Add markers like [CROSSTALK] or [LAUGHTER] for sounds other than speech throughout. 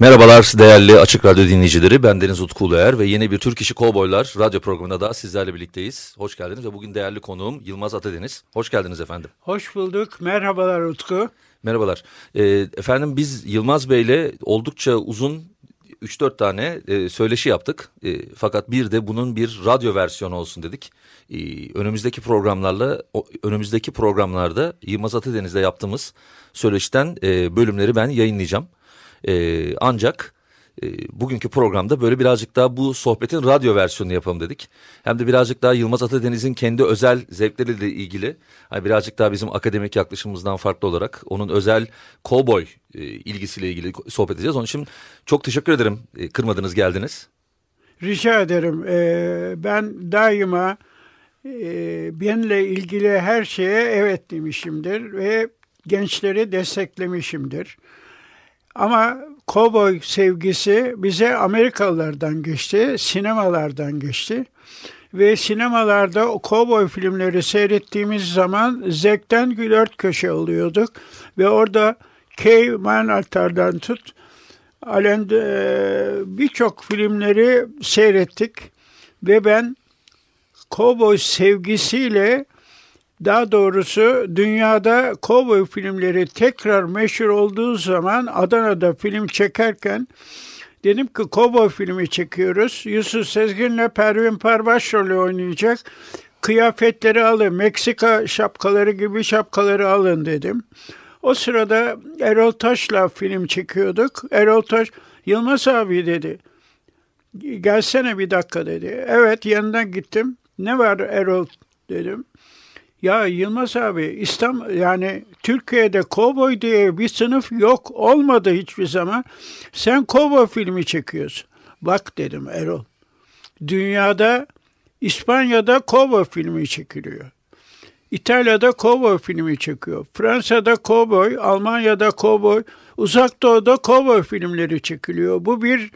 Merhabalar değerli Açık Radyo dinleyicileri. Ben Deniz Utku Uluer ve yeni bir Türk İşi Kovboylar radyo programında da sizlerle birlikteyiz. Hoş geldiniz ve bugün değerli konuğum Yılmaz Atadeniz. Hoş geldiniz efendim. Hoş bulduk. Merhabalar Utku. Merhabalar. Ee, efendim biz Yılmaz Bey'le oldukça uzun 3-4 tane e, söyleşi yaptık. E, fakat bir de bunun bir radyo versiyonu olsun dedik. E, önümüzdeki programlarla o, önümüzdeki programlarda Yılmaz Atadeniz'le yaptığımız söyleşiden e, bölümleri ben yayınlayacağım. E, ancak e, bugünkü programda böyle birazcık daha bu sohbetin radyo versiyonunu yapalım dedik. Hem de birazcık daha Yılmaz Atadeniz'in kendi özel zevkleriyle ilgili hani birazcık daha bizim akademik yaklaşımımızdan farklı olarak onun özel cowboy e, ilgisiyle ilgili sohbet edeceğiz. Onun için çok teşekkür ederim e, kırmadınız geldiniz. Rica ederim. Ee, ben daima e, benimle ilgili her şeye evet demişimdir ve gençleri desteklemişimdir. Ama kovboy sevgisi bize Amerikalılardan geçti, sinemalardan geçti. Ve sinemalarda o kovboy filmleri seyrettiğimiz zaman zevkten dört köşe oluyorduk. Ve orada Kay Manaltar'dan tut, Allen birçok filmleri seyrettik. Ve ben kovboy sevgisiyle daha doğrusu dünyada kovboy filmleri tekrar meşhur olduğu zaman Adana'da film çekerken dedim ki kovboy filmi çekiyoruz. Yusuf Sezgin'le Pervin Par başrolü oynayacak. Kıyafetleri alın, Meksika şapkaları gibi şapkaları alın dedim. O sırada Erol Taş'la film çekiyorduk. Erol Taş, Yılmaz abi dedi. Gelsene bir dakika dedi. Evet yanından gittim. Ne var Erol dedim. Ya Yılmaz abi İslam yani Türkiye'de kovboy diye bir sınıf yok olmadı hiçbir zaman. Sen kovboy filmi çekiyorsun. Bak dedim Erol. Dünyada İspanya'da kovboy filmi çekiliyor. İtalya'da kovboy filmi çekiyor. Fransa'da kovboy, Almanya'da kovboy, Uzak Doğu'da kovboy filmleri çekiliyor. Bu bir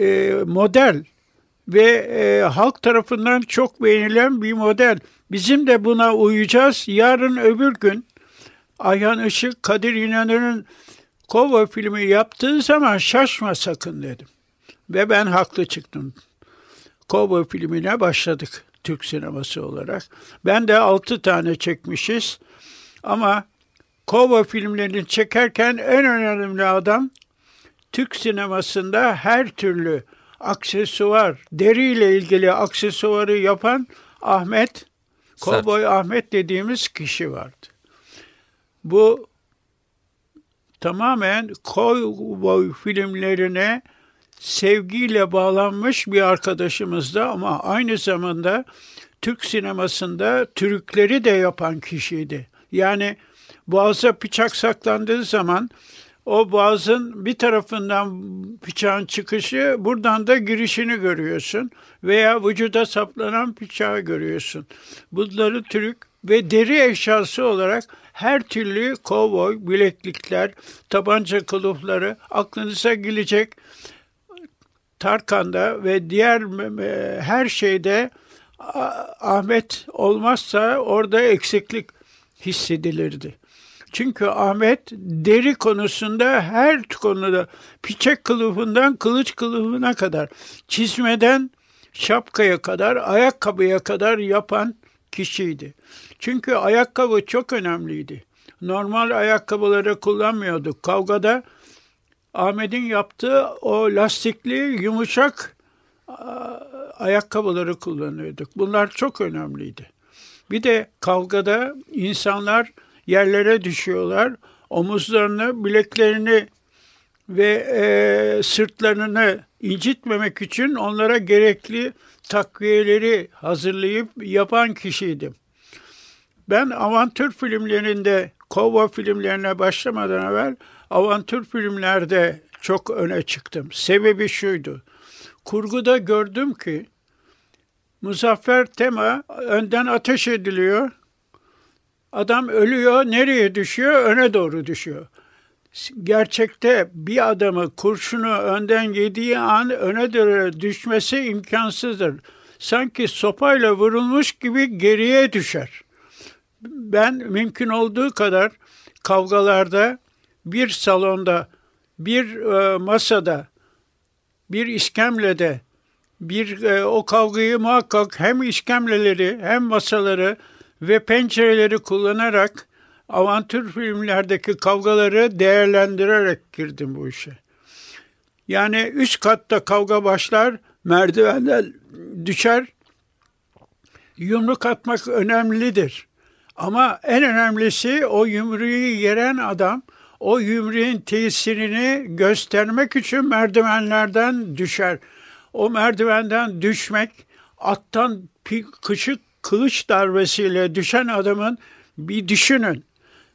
e, model ve e, halk tarafından çok beğenilen bir model. Bizim de buna uyacağız. Yarın öbür gün Ayhan Işık, Kadir İnanır'ın Kova filmi yaptığı zaman şaşma sakın dedim. Ve ben haklı çıktım. Kova filmine başladık Türk sineması olarak. Ben de altı tane çekmişiz. Ama Kova filmlerini çekerken en önemli adam Türk sinemasında her türlü aksesuar, deriyle ilgili aksesuarı yapan Ahmet, Kovboy Ahmet dediğimiz kişi vardı. Bu tamamen kovboy filmlerine sevgiyle bağlanmış bir arkadaşımızdı ama aynı zamanda Türk sinemasında Türkleri de yapan kişiydi. Yani boğaza bıçak saklandığı zaman o boğazın bir tarafından bıçağın çıkışı buradan da girişini görüyorsun veya vücuda saplanan bıçağı görüyorsun. Bunları Türk ve deri eşyası olarak her türlü kovboy, bileklikler, tabanca kılıfları aklınıza gelecek Tarkan'da ve diğer her şeyde Ahmet olmazsa orada eksiklik hissedilirdi. Çünkü Ahmet deri konusunda her konuda piçek kılıfından kılıç kılıfına kadar, çizmeden şapkaya kadar, ayakkabıya kadar yapan kişiydi. Çünkü ayakkabı çok önemliydi. Normal ayakkabıları kullanmıyorduk. Kavgada Ahmet'in yaptığı o lastikli yumuşak ayakkabıları kullanıyorduk. Bunlar çok önemliydi. Bir de kavgada insanlar yerlere düşüyorlar. Omuzlarını, bileklerini ve e, sırtlarını incitmemek için onlara gerekli takviyeleri hazırlayıp yapan kişiydim. Ben avantür filmlerinde kovboy filmlerine başlamadan evvel avantür filmlerde çok öne çıktım. Sebebi şuydu. Kurguda gördüm ki Muzaffer Tema önden ateş ediliyor. Adam ölüyor, nereye düşüyor? Öne doğru düşüyor. Gerçekte bir adamı kurşunu önden yediği an öne doğru düşmesi imkansızdır. Sanki sopayla vurulmuş gibi geriye düşer. Ben mümkün olduğu kadar kavgalarda bir salonda, bir e, masada, bir iskemlede, bir e, o kavgayı muhakkak hem iskemleleri hem masaları ve pencereleri kullanarak avantür filmlerdeki kavgaları değerlendirerek girdim bu işe. Yani üst katta kavga başlar, merdivenden düşer. Yumruk atmak önemlidir. Ama en önemlisi o yumruğu yeren adam o yumruğun tesirini göstermek için merdivenlerden düşer. O merdivenden düşmek attan kışık kılıç darbesiyle düşen adamın bir düşünün.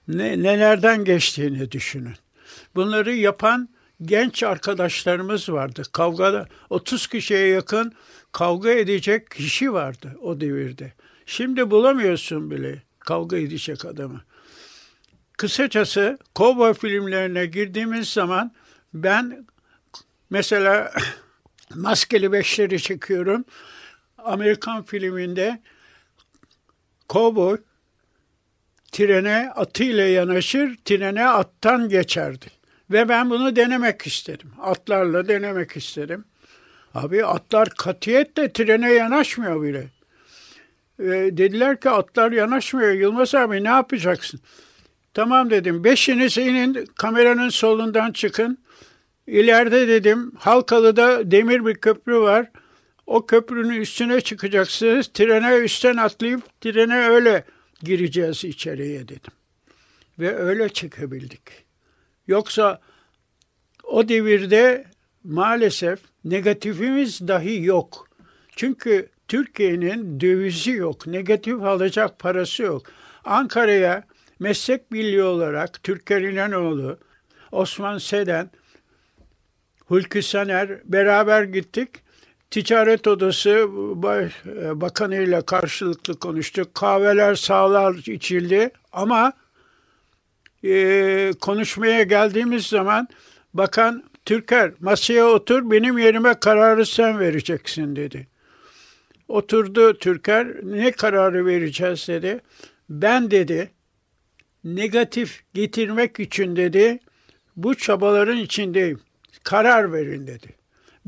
Ne, nelerden geçtiğini düşünün. Bunları yapan genç arkadaşlarımız vardı. Kavgada 30 kişiye yakın kavga edecek kişi vardı o devirde. Şimdi bulamıyorsun bile kavga edecek adamı. Kısacası kovboy filmlerine girdiğimiz zaman ben mesela [COUGHS] maskeli beşleri çekiyorum. Amerikan filminde kovboy trene atıyla yanaşır, trene attan geçerdi. Ve ben bunu denemek istedim. Atlarla denemek istedim. Abi atlar katiyetle trene yanaşmıyor bile. Ee, dediler ki atlar yanaşmıyor. Yılmaz abi ne yapacaksın? Tamam dedim. Beşiniz inin kameranın solundan çıkın. İleride dedim Halkalı'da demir bir köprü var. O köprünün üstüne çıkacaksınız. Trene üstten atlayıp trene öyle gireceğiz içeriye dedim. Ve öyle çıkabildik. Yoksa o devirde maalesef negatifimiz dahi yok. Çünkü Türkiye'nin dövizi yok, negatif alacak parası yok. Ankara'ya meslek birliği olarak Türker İnanoğlu, Osman Seden, Hulki Saner beraber gittik. Ticaret Odası Bakanıyla karşılıklı konuştuk. Kahveler, sağlar içildi ama e, konuşmaya geldiğimiz zaman bakan Türker masaya otur benim yerime kararı sen vereceksin dedi. Oturdu Türker ne kararı vereceğiz dedi. Ben dedi negatif getirmek için dedi bu çabaların içindeyim. Karar verin dedi.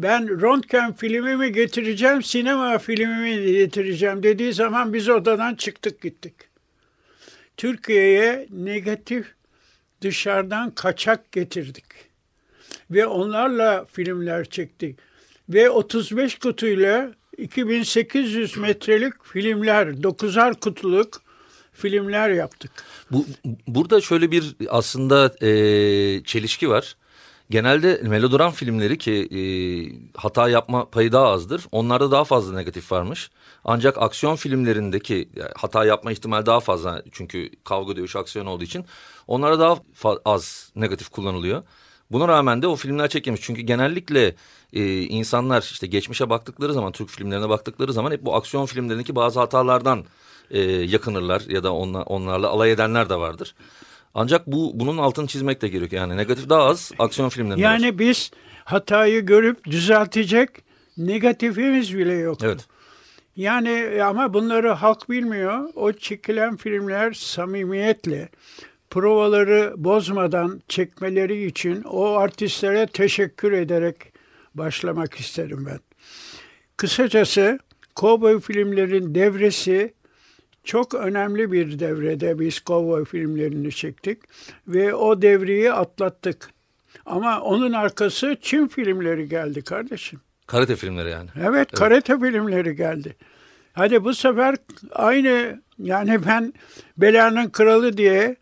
Ben röntgen filmimi getireceğim, sinema filmimi getireceğim dediği zaman biz odadan çıktık gittik. Türkiye'ye negatif dışarıdan kaçak getirdik. Ve onlarla filmler çektik. Ve 35 kutuyla 2800 metrelik filmler, 9'ar kutuluk filmler yaptık. Bu, burada şöyle bir aslında e, çelişki var. Genelde melodram filmleri ki e, hata yapma payı daha azdır. Onlarda daha fazla negatif varmış. Ancak aksiyon filmlerindeki hata yapma ihtimali daha fazla. Çünkü kavga dövüş aksiyon olduğu için. Onlara daha az negatif kullanılıyor. Buna rağmen de o filmler çekilmiş. Çünkü genellikle e, insanlar işte geçmişe baktıkları zaman, Türk filmlerine baktıkları zaman hep bu aksiyon filmlerindeki bazı hatalardan e, yakınırlar ya da onlar, onlarla alay edenler de vardır. Ancak bu bunun altını çizmek de gerekiyor. Yani negatif daha az aksiyon filmlerinde Yani var. biz hatayı görüp düzeltecek negatifimiz bile yok. Evet. Yani ama bunları halk bilmiyor. O çekilen filmler samimiyetle provaları bozmadan çekmeleri için o artistlere teşekkür ederek başlamak isterim ben. Kısacası kovboy filmlerin devresi çok önemli bir devrede biz kovboy filmlerini çektik ve o devriyi atlattık. Ama onun arkası Çin filmleri geldi kardeşim. Karate filmleri yani. Evet, evet. karate filmleri geldi. Hadi bu sefer aynı yani ben Belanın Kralı diye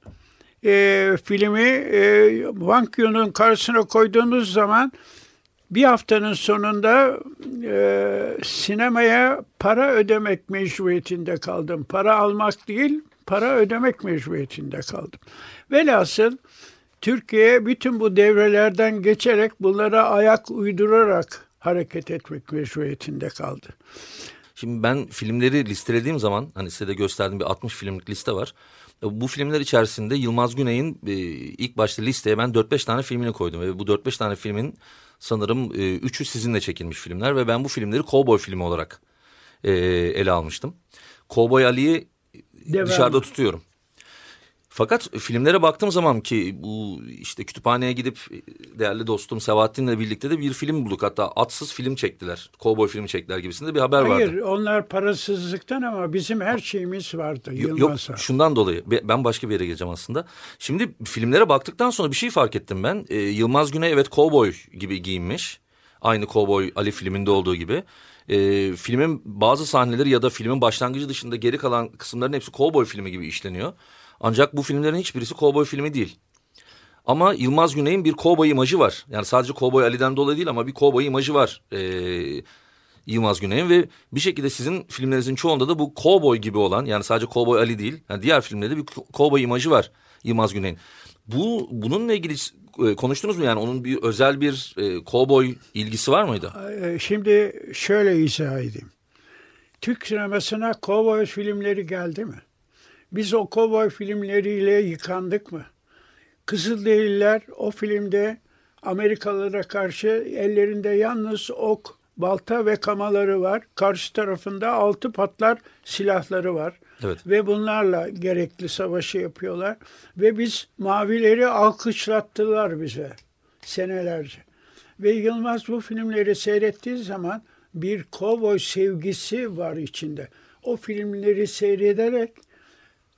e, filmi e, Wang Yun'un karşısına koyduğunuz zaman bir haftanın sonunda e, sinemaya para ödemek mecburiyetinde kaldım. Para almak değil, para ödemek mecburiyetinde kaldım. Velhasıl Türkiye bütün bu devrelerden geçerek bunlara ayak uydurarak hareket etmek mecburiyetinde kaldı. Şimdi ben filmleri listelediğim zaman hani size de gösterdiğim bir 60 filmlik liste var. Bu filmler içerisinde Yılmaz Güney'in e, ilk başta listeye ben 4-5 tane filmini koydum. Ve bu 4-5 tane filmin sanırım e, üçü sizinle çekilmiş filmler. Ve ben bu filmleri Cowboy filmi olarak e, ele almıştım. Cowboy Ali'yi dışarıda tutuyorum. Fakat filmlere baktığım zaman ki bu işte kütüphaneye gidip değerli dostum Sebahattin'le birlikte de bir film bulduk. Hatta atsız film çektiler. Kovboy filmi çektiler gibisinde bir haber Hayır, vardı. Hayır onlar parasızlıktan ama bizim her şeyimiz vardı. Yok, yok şundan dolayı ben başka bir yere geleceğim aslında. Şimdi filmlere baktıktan sonra bir şey fark ettim ben. Ee, Yılmaz Güney evet kovboy gibi giyinmiş. Aynı kovboy Ali filminde olduğu gibi. Ee, filmin bazı sahneleri ya da filmin başlangıcı dışında geri kalan kısımların hepsi kovboy filmi gibi işleniyor. Ancak bu filmlerin hiçbirisi kovboy filmi değil. Ama Yılmaz Güney'in bir kovboy imajı var. Yani sadece kovboy Ali'den dolayı değil ama bir kovboy imajı var. Ee, Yılmaz Güney'in ve bir şekilde sizin filmlerinizin çoğunda da bu kovboy gibi olan yani sadece kovboy Ali değil. Yani diğer filmlerde bir kovboy imajı var Yılmaz Güney'in. Bu bununla ilgili e, konuştunuz mu yani onun bir özel bir e, kovboy ilgisi var mıydı? E, şimdi şöyle izah edeyim. Türk sinemasına kovboy filmleri geldi mi? Biz o kovboy filmleriyle yıkandık mı? Kızılderililer o filmde Amerikalılara karşı ellerinde yalnız ok, balta ve kamaları var. Karşı tarafında altı patlar silahları var. Evet. Ve bunlarla gerekli savaşı yapıyorlar. Ve biz mavileri alkışlattılar bize senelerce. Ve Yılmaz bu filmleri seyrettiği zaman bir kovboy sevgisi var içinde. O filmleri seyrederek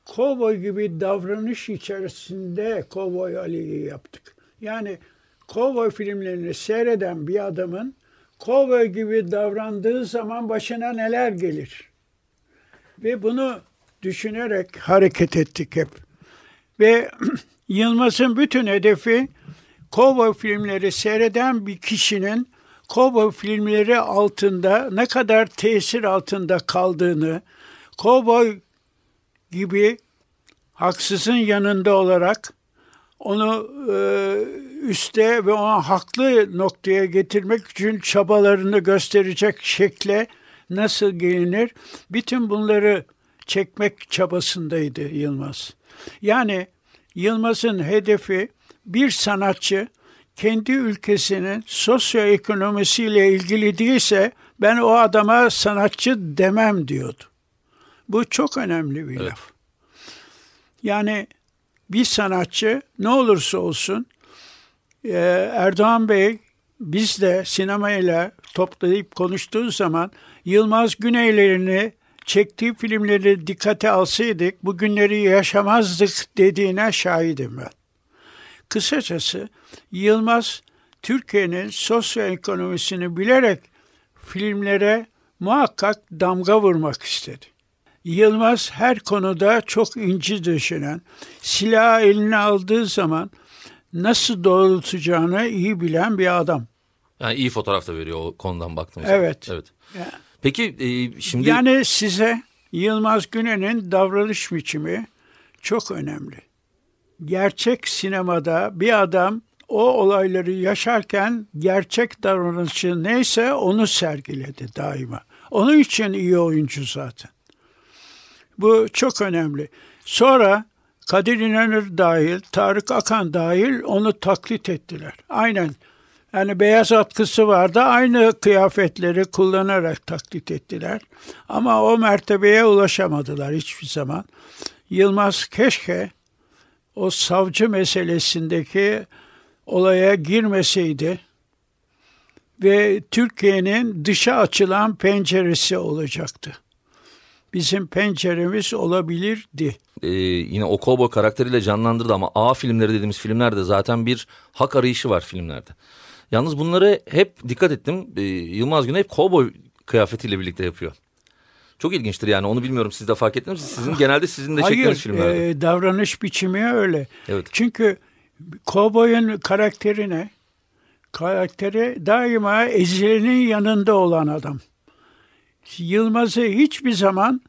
kovboy gibi davranış içerisinde kovboy Ali'yi yaptık. Yani kovboy filmlerini seyreden bir adamın kovboy gibi davrandığı zaman başına neler gelir? Ve bunu düşünerek hareket ettik hep. Ve [CLEARS THROAT] Yılmaz'ın bütün hedefi kovboy filmleri seyreden bir kişinin kovboy filmleri altında ne kadar tesir altında kaldığını, kovboy gibi haksızın yanında olarak onu e, üste ve ona haklı noktaya getirmek için çabalarını gösterecek şekle nasıl gelinir? Bütün bunları çekmek çabasındaydı Yılmaz. Yani Yılmaz'ın hedefi bir sanatçı kendi ülkesinin sosyoekonomisiyle ilgili değilse ben o adama sanatçı demem diyordu. Bu çok önemli bir evet. laf. Yani bir sanatçı ne olursa olsun e, Erdoğan Bey biz de sinemayla toplayıp konuştuğu zaman Yılmaz Güneylerini çektiği filmleri dikkate alsaydık bugünleri yaşamazdık dediğine şahidim ben. Kısacası Yılmaz Türkiye'nin sosyoekonomisini bilerek filmlere muhakkak damga vurmak istedi. Yılmaz her konuda çok inci düşünen, silah eline aldığı zaman nasıl doğrultacağını iyi bilen bir adam. Yani iyi fotoğraf da veriyor o konudan baktığımız Evet. Evet. Peki e, şimdi... Yani size Yılmaz Güney'in davranış biçimi çok önemli. Gerçek sinemada bir adam o olayları yaşarken gerçek davranışı neyse onu sergiledi daima. Onun için iyi oyuncu zaten. Bu çok önemli. Sonra Kadir İnanır dahil, Tarık Akan dahil onu taklit ettiler. Aynen. Yani beyaz atkısı vardı. Aynı kıyafetleri kullanarak taklit ettiler. Ama o mertebeye ulaşamadılar hiçbir zaman. Yılmaz keşke o savcı meselesindeki olaya girmeseydi ve Türkiye'nin dışa açılan penceresi olacaktı bizim penceremiz olabilirdi. Ee, yine o Kobo karakteriyle canlandırdı ama A filmleri dediğimiz filmlerde zaten bir hak arayışı var filmlerde. Yalnız bunları hep dikkat ettim. Ee, Yılmaz Güney hep kovboy kıyafetiyle birlikte yapıyor. Çok ilginçtir yani onu bilmiyorum siz de fark ettiniz mi? Sizin genelde sizin de çektiğiniz filmlerde. Hayır e, davranış biçimi öyle. Evet. Çünkü kovboyun karakterine karakteri daima ezilenin yanında olan adam. Yılmaz'ı hiçbir zaman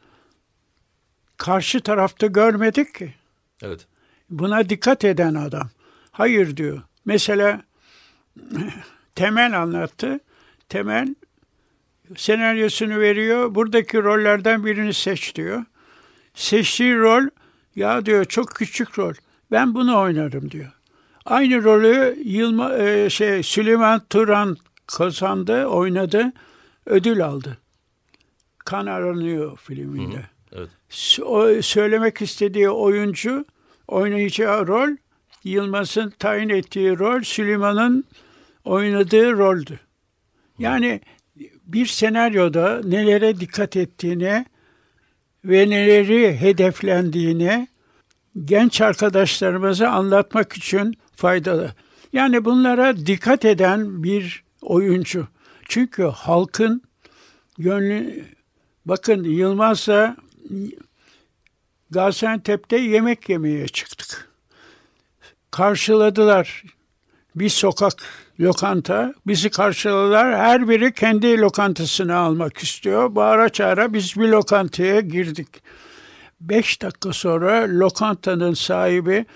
karşı tarafta görmedik ki. Evet. Buna dikkat eden adam. Hayır diyor. Mesela [CLEARS THROAT] Temel anlattı. Temel senaryosunu veriyor. Buradaki rollerden birini seç diyor. Seçtiği rol ya diyor çok küçük rol. Ben bunu oynarım diyor. Aynı rolü Yılma, e, şey Süleyman Turan kazandı, oynadı, ödül aldı. Kan aranıyor filminde. Hı hı, evet. O, söylemek istediği oyuncu oynayacağı rol Yılmaz'ın tayin ettiği rol Süleyman'ın oynadığı roldü. Yani bir senaryoda nelere dikkat ettiğine ve neleri hedeflendiğine genç arkadaşlarımıza anlatmak için faydalı. Yani bunlara dikkat eden bir oyuncu. Çünkü halkın gönlü bakın Yılmaz'la Gaziantep'te yemek yemeye çıktık. Karşıladılar. Bir sokak lokanta bizi karşıladılar. Her biri kendi lokantasını almak istiyor. Bağıra çağıra biz bir lokantaya girdik. Beş dakika sonra lokantanın sahibi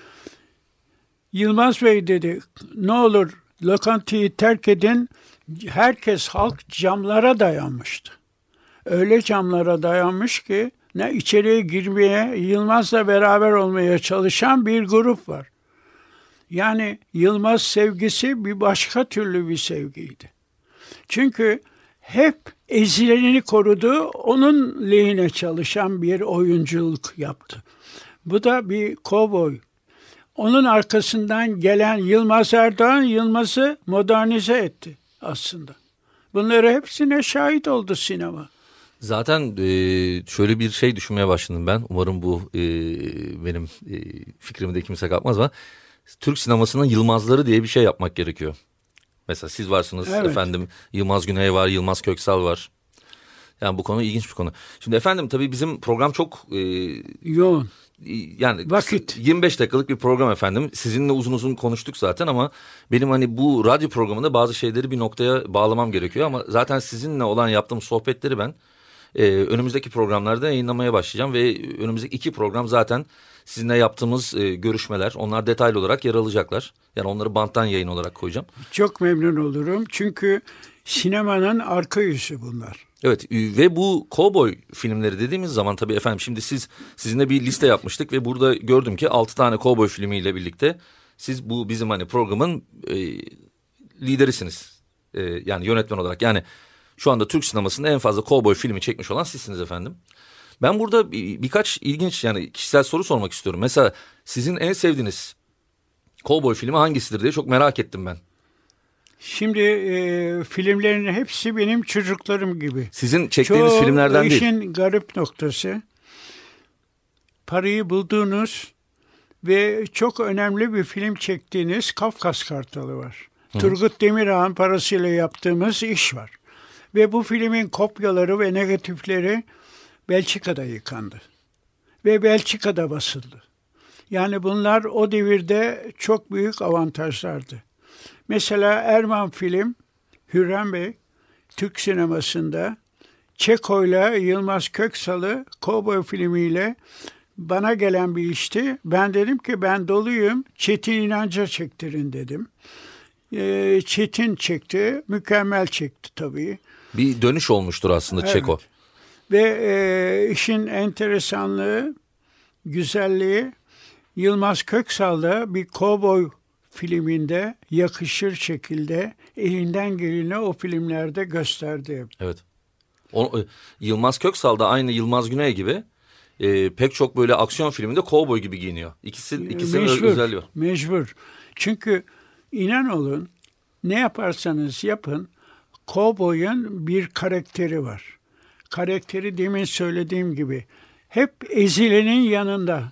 Yılmaz Bey dedi ne olur lokantayı terk edin. Herkes halk camlara dayanmıştı. Öyle camlara dayanmış ki ne içeriye girmeye, Yılmaz'la beraber olmaya çalışan bir grup var. Yani Yılmaz sevgisi bir başka türlü bir sevgiydi. Çünkü hep ezilenini korudu, onun lehine çalışan bir oyunculuk yaptı. Bu da bir kovboy. Onun arkasından gelen Yılmaz Erdoğan Yılmaz'ı modernize etti aslında. Bunları hepsine şahit oldu sinema. Zaten e, şöyle bir şey düşünmeye başladım ben. Umarım bu e, benim e, fikrimi de kimse kapmaz ama Türk sinemasının Yılmazları diye bir şey yapmak gerekiyor. Mesela siz varsınız evet. efendim Yılmaz Güney var, Yılmaz Köksal var. Yani bu konu ilginç bir konu. Şimdi efendim tabii bizim program çok e, yoğun. Yani vakit 25 dakikalık bir program efendim. Sizinle uzun uzun konuştuk zaten ama benim hani bu radyo programında bazı şeyleri bir noktaya bağlamam gerekiyor ama zaten sizinle olan yaptığım sohbetleri ben e, önümüzdeki programlarda yayınlamaya başlayacağım ve önümüzdeki iki program zaten sizinle yaptığımız e, görüşmeler. Onlar detaylı olarak yer alacaklar. Yani onları banttan yayın olarak koyacağım. Çok memnun olurum çünkü sinemanın arka yüzü bunlar. Evet ve bu kovboy filmleri dediğimiz zaman tabii efendim şimdi siz sizinle bir liste yapmıştık ve burada gördüm ki altı tane kovboy filmiyle birlikte siz bu bizim hani programın e, liderisiniz. E, yani yönetmen olarak yani şu anda Türk sinemasında en fazla kovboy filmi çekmiş olan sizsiniz efendim. Ben burada bir, birkaç ilginç yani kişisel soru sormak istiyorum. Mesela sizin en sevdiğiniz kovboy filmi hangisidir diye çok merak ettim ben. Şimdi e, filmlerin hepsi benim çocuklarım gibi. Sizin çektiğiniz Çoğu filmlerden değil. işin garip noktası parayı bulduğunuz ve çok önemli bir film çektiğiniz Kafkas Kartalı var. Hı. Turgut Demirağ'ın parasıyla yaptığımız iş var. Ve bu filmin kopyaları ve negatifleri Belçika'da yıkandı. Ve Belçika'da basıldı. Yani bunlar o devirde çok büyük avantajlardı. Mesela Erman film, Hürrem Bey, Türk sinemasında Çeko'yla Yılmaz Köksal'ı Cowboy filmiyle bana gelen bir işti. Ben dedim ki ben doluyum, Çetin İnanca çektirin dedim. Ee, Çetin çekti, mükemmel çekti tabii. Bir dönüş olmuştur aslında evet. Çeko. Ve e, işin enteresanlığı, güzelliği Yılmaz Köksal da bir kovboy filminde yakışır şekilde elinden geleni o filmlerde gösterdi. Evet. O, e, Yılmaz Köksal da aynı Yılmaz Güney gibi e, pek çok böyle aksiyon filminde kovboy gibi giyiniyor. İkisi, ikisinin mecbur, özelliği var. Mecbur. Çünkü inan olun ne yaparsanız yapın kovboyun bir karakteri var karakteri demin söylediğim gibi hep ezilenin yanında.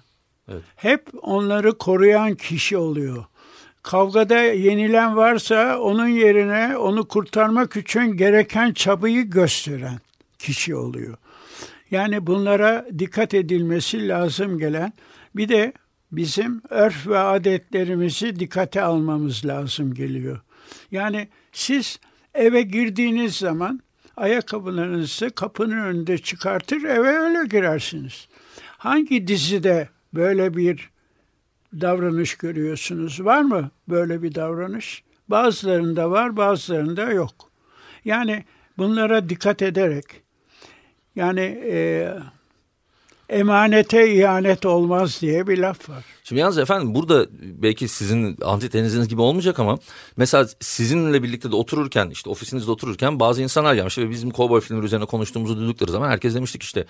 Evet. Hep onları koruyan kişi oluyor. Kavgada yenilen varsa onun yerine onu kurtarmak için gereken çabayı gösteren kişi oluyor. Yani bunlara dikkat edilmesi lazım gelen bir de bizim örf ve adetlerimizi dikkate almamız lazım geliyor. Yani siz eve girdiğiniz zaman ayakkabılarınızı kapının önünde çıkartır eve öyle girersiniz. Hangi dizide böyle bir davranış görüyorsunuz? Var mı böyle bir davranış? Bazılarında var, bazılarında yok. Yani bunlara dikkat ederek yani e, emanete ihanet olmaz diye bir laf var. Şimdi yalnız efendim burada belki sizin antiteniziniz gibi olmayacak ama mesela sizinle birlikte de otururken işte ofisinizde otururken bazı insanlar gelmiş ve bizim kovboy filmleri üzerine konuştuğumuzu duydukları zaman herkes demiştik işte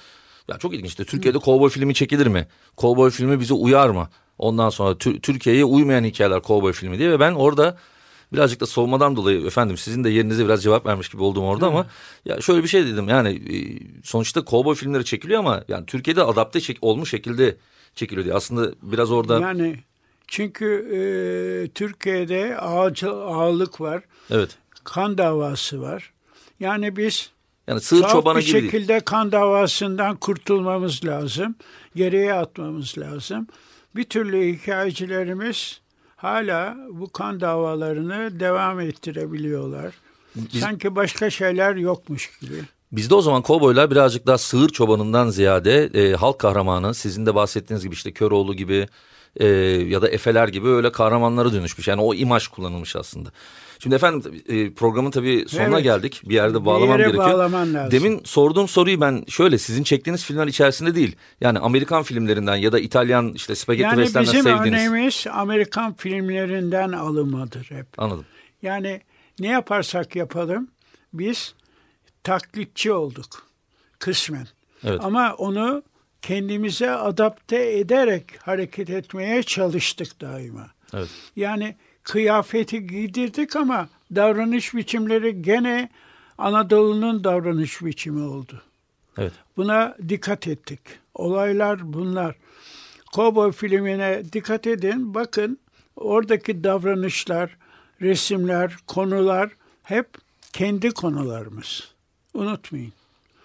ya çok ilginç işte Türkiye'de kovboy filmi çekilir mi? Kovboy filmi bize uyar mı? Ondan sonra Türkiye'ye uymayan hikayeler kovboy filmi diye ve ben orada birazcık da soğumadan dolayı efendim sizin de yerinize biraz cevap vermiş gibi oldum orada ama ya şöyle bir şey dedim yani e, sonuçta kovboy filmleri çekiliyor ama yani Türkiye'de adapte çek, olmuş şekilde çekiliyor diye. Aslında biraz orada yani çünkü e, Türkiye'de ağacı, ağalık var. Evet. Kan davası var. Yani biz yani sığır çobanı bir gibi şekilde değil. kan davasından kurtulmamız lazım. Geriye atmamız lazım. Bir türlü hikayecilerimiz hala bu kan davalarını devam ettirebiliyorlar. Biz, Sanki başka şeyler yokmuş gibi. Bizde o zaman kovboylar birazcık daha sığır çobanından ziyade e, halk kahramanı sizin de bahsettiğiniz gibi işte Köroğlu gibi e, ya da Efeler gibi öyle kahramanlara dönüşmüş. Yani o imaj kullanılmış aslında. Şimdi efendim e, programın tabii sonuna evet. geldik. Bir yerde bağlamam bir gerekiyor. lazım. Demin sorduğum soruyu ben şöyle sizin çektiğiniz filmler içerisinde değil. Yani Amerikan filmlerinden ya da İtalyan işte spagetti yani westernler sevdiğiniz. Yani bizim örneğimiz Amerikan filmlerinden alınmadır hep. Anladım. Yani ne yaparsak yapalım biz taklitçi olduk kısmen. Evet. Ama onu kendimize adapte ederek hareket etmeye çalıştık daima. Evet. Yani kıyafeti giydirdik ama davranış biçimleri gene Anadolu'nun davranış biçimi oldu. Evet. Buna dikkat ettik. Olaylar bunlar. Cowboy filmine dikkat edin. Bakın oradaki davranışlar, resimler, konular hep kendi konularımız. Unutmayın.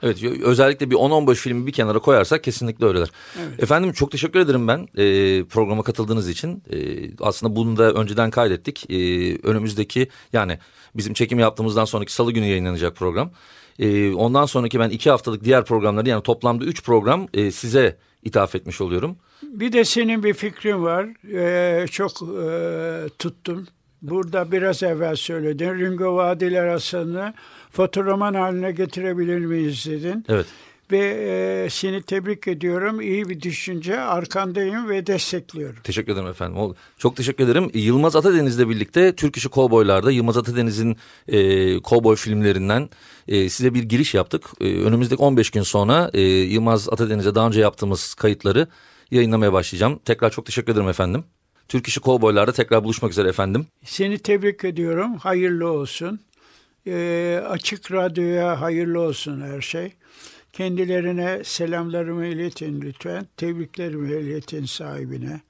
Evet özellikle bir 10-15 filmi bir kenara koyarsak kesinlikle öyleler. Evet. Efendim çok teşekkür ederim ben e, programa katıldığınız için. E, aslında bunu da önceden kaydettik. E, önümüzdeki yani bizim çekim yaptığımızdan sonraki salı günü yayınlanacak program. E, ondan sonraki ben iki haftalık diğer programları yani toplamda üç program e, size ithaf etmiş oluyorum. Bir de senin bir fikrin var. Ee, çok e, tuttum. Burada biraz evvel söyledin. Ringo Vadiler Hasan'ı fotoroman haline getirebilir miyiz dedin. Evet. Ve e, seni tebrik ediyorum. İyi bir düşünce. Arkandayım ve destekliyorum. Teşekkür ederim efendim. Çok teşekkür ederim. Yılmaz Atadeniz'le birlikte Türk İşi Kovboylar'da Yılmaz Atadeniz'in e, kovboy filmlerinden e, size bir giriş yaptık. E, önümüzdeki 15 gün sonra e, Yılmaz Atadeniz'e daha önce yaptığımız kayıtları yayınlamaya başlayacağım. Tekrar çok teşekkür ederim efendim. Türk İşi Kovboylar'da tekrar buluşmak üzere efendim. Seni tebrik ediyorum. Hayırlı olsun. E, açık Radyo'ya hayırlı olsun her şey. Kendilerine selamlarımı iletin lütfen. Tebriklerimi iletin sahibine.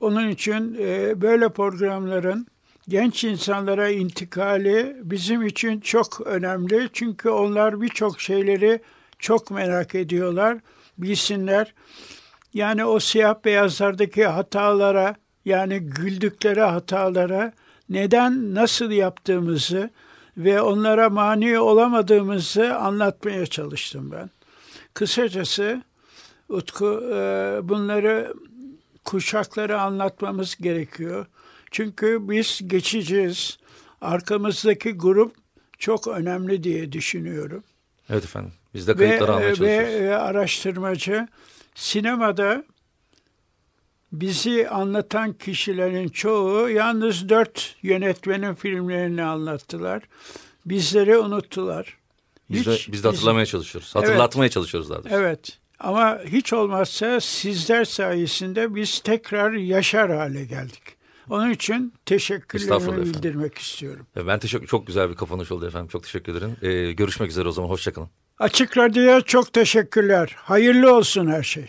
Onun için e, böyle programların genç insanlara intikali bizim için çok önemli. Çünkü onlar birçok şeyleri çok merak ediyorlar. Bilsinler. Yani o siyah beyazlardaki hatalara yani güldükleri hatalara neden nasıl yaptığımızı ve onlara mani olamadığımızı anlatmaya çalıştım ben. Kısacası Utku e, bunları kuşaklara anlatmamız gerekiyor. Çünkü biz geçeceğiz. Arkamızdaki grup çok önemli diye düşünüyorum. Evet efendim. Biz de kayıtları ve, almaya çalışıyoruz. Ve araştırmacı sinemada bizi anlatan kişilerin çoğu yalnız dört yönetmenin filmlerini anlattılar. Bizleri unuttular. Biz de, biz de hatırlamaya biz, çalışıyoruz. Hatırlatmaya evet, çalışıyoruz daha doğrusu. Evet. Ama hiç olmazsa sizler sayesinde biz tekrar yaşar hale geldik. Onun için teşekkürlerimi bildirmek istiyorum. Ben teşekkür çok güzel bir kapanış oldu efendim. Çok teşekkür ederim. Ee, görüşmek üzere o zaman. Hoşçakalın. Açık Radyo'ya çok teşekkürler. Hayırlı olsun her şey.